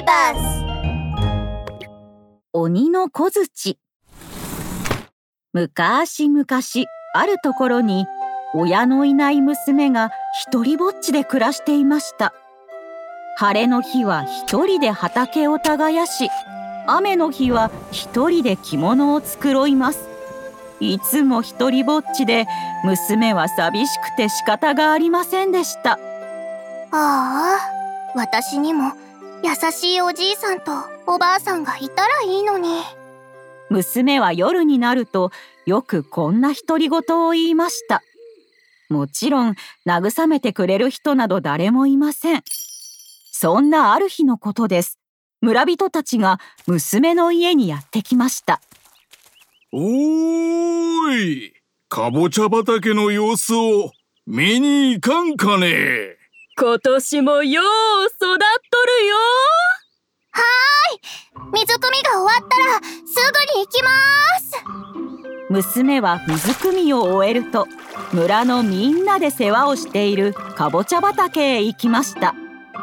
ビバス鬼の小槌。むかしむかしあるところに親のいない娘が一りぼっちで暮らしていました。晴れの日は一人で畑を耕し雨の日は一人で着物を繕います。いつも一りぼっちで娘は寂しくて仕方がありませんでした。ああ私にも優しいおじいさんとおばあさんがいたらいいのに。娘は夜になるとよくこんな独り言を言いました。もちろん慰めてくれる人など誰もいません。そんなある日のことです。村人たちが娘の家にやってきました。おーいかぼちゃ畑の様子を見に行かんかね今年もよう育っとるよ。はーい。水汲みが終わったらすぐに行きます。娘は水汲みを終えると村のみんなで世話をしているかぼちゃ畑へ行きました。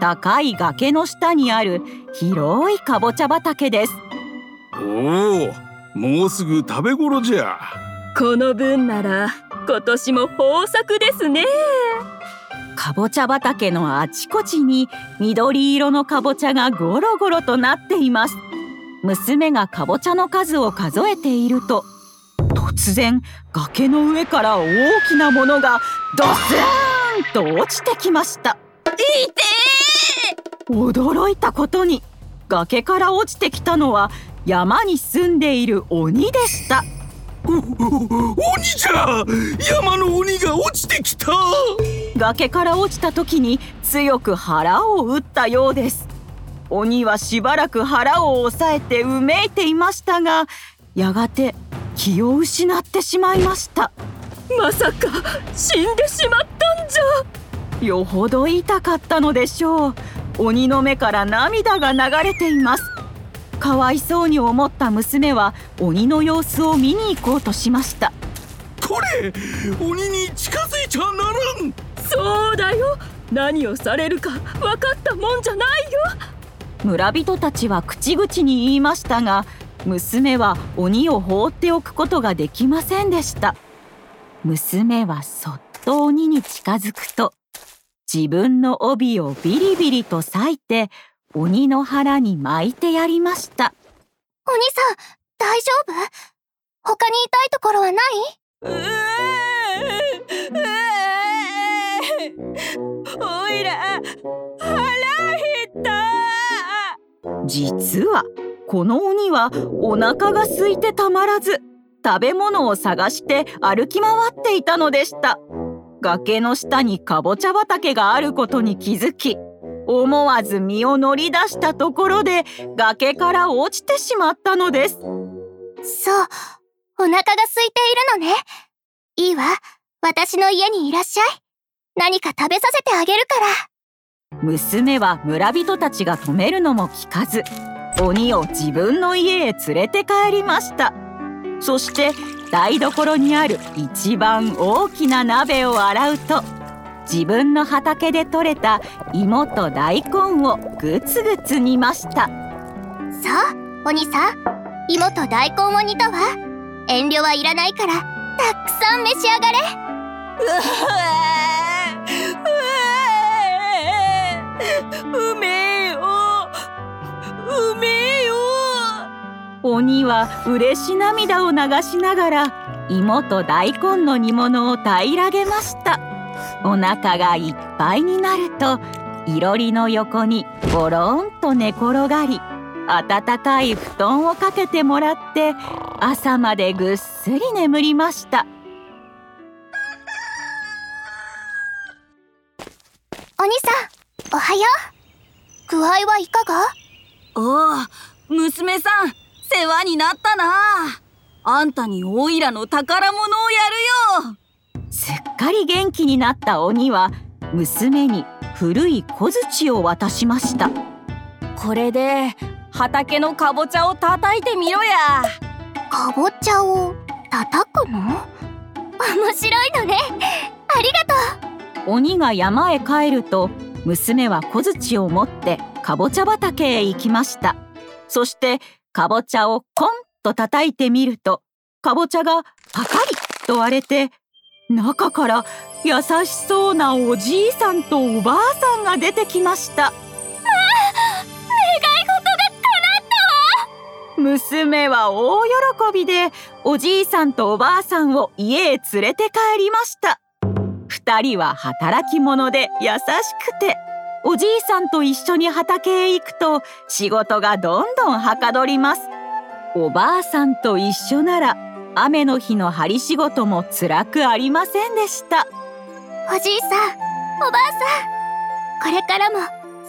高い崖の下にある広いかぼちゃ畑です。おおもうすぐ食べ頃じゃ。この分なら今年も豊作ですねかぼちゃ畑のあちこちに緑色のかぼちゃがゴロゴロとなっています。娘がかぼちゃの数を数えていると突然崖の上から大きなものがドスーンと落ちてきました。いて驚いたことに崖から落ちてきたのは山に住んでいる鬼でした。鬼じゃ山の鬼が落ちてきた崖から落ちた時に強く腹を打ったようです鬼はしばらく腹を押さえてうめいていましたがやがて気を失ってしまいましたまさか死んでしまったんじゃよほど痛かったのでしょう鬼の目から涙が流れていますかわいそうに思った娘は鬼の様子を見に行こうとしました。これ鬼に近づいちゃならん。そうだよ。何をされるか分かったもんじゃないよ。村人たちは口々に言いましたが娘は鬼を放っておくことができませんでした。娘はそっと鬼に近づくと自分の帯をビリビリと裂いて鬼の腹に巻いてやりました。お兄さん大丈夫？他に痛いところはない？うおいら腹減った。実はこの鬼はお腹が空いてたまらず食べ物を探して歩き回っていたのでした。崖の下にかぼちゃ畑があることに気づき思わず身を乗り出したところで崖から落ちてしまったのです。そうお腹が空いているのね。いいわ。私の家にいらっしゃい。何か食べさせてあげるから。娘は村人たちが止めるのも聞かず鬼を自分の家へ連れて帰りました。そして台所にある一番大きな鍋を洗うと自分の畑で採れた芋と大根をぐつぐつ煮ました。さあお兄さん。芋と大根を煮たわ。遠慮はいらないからたくさん召し上がれ。うめえようめえよ鬼は嬉し涙を流しながら芋と大根の煮物を平らげましたお腹がいっぱいになるといろりの横にゴロンと寝転がり暖かい布団をかけてもらって朝までぐっすり眠りました。お兄さんおはよう。具合はいかが？おお娘さん世話になったな。あんたにオイラの宝物をやるよかり元気になった鬼は娘に古い小槌を渡しました。これで畑のかぼちゃを叩いてみろや。かぼちゃを叩くの？面白いのね。ありがとう。鬼が山へ帰ると娘は小槌を持ってかぼちゃ畑へ行きました。そしてかぼちゃをコンと叩いてみるとかぼちゃがパカリと割れて中から優しそうなおじいさんとおばあさんが出てきました。娘は大喜びでおじいさんとおばあさんを家へ連れて帰りました。二人は働き者で優しくておじいさんと一緒に畑へ行くと仕事がどんどんはかどります。おばあさんと一緒なら雨の日の針仕事も辛くありませんでした。おじいさんおばあさん。これからも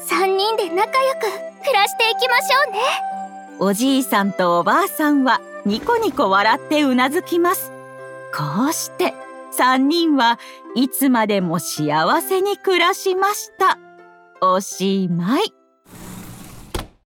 3人で仲良く暮らしていきましょうね。おじいさんとおばあさんはニコニコ笑ってうなずきます。こうして3人はいつまでも幸せに暮らしました。おしまい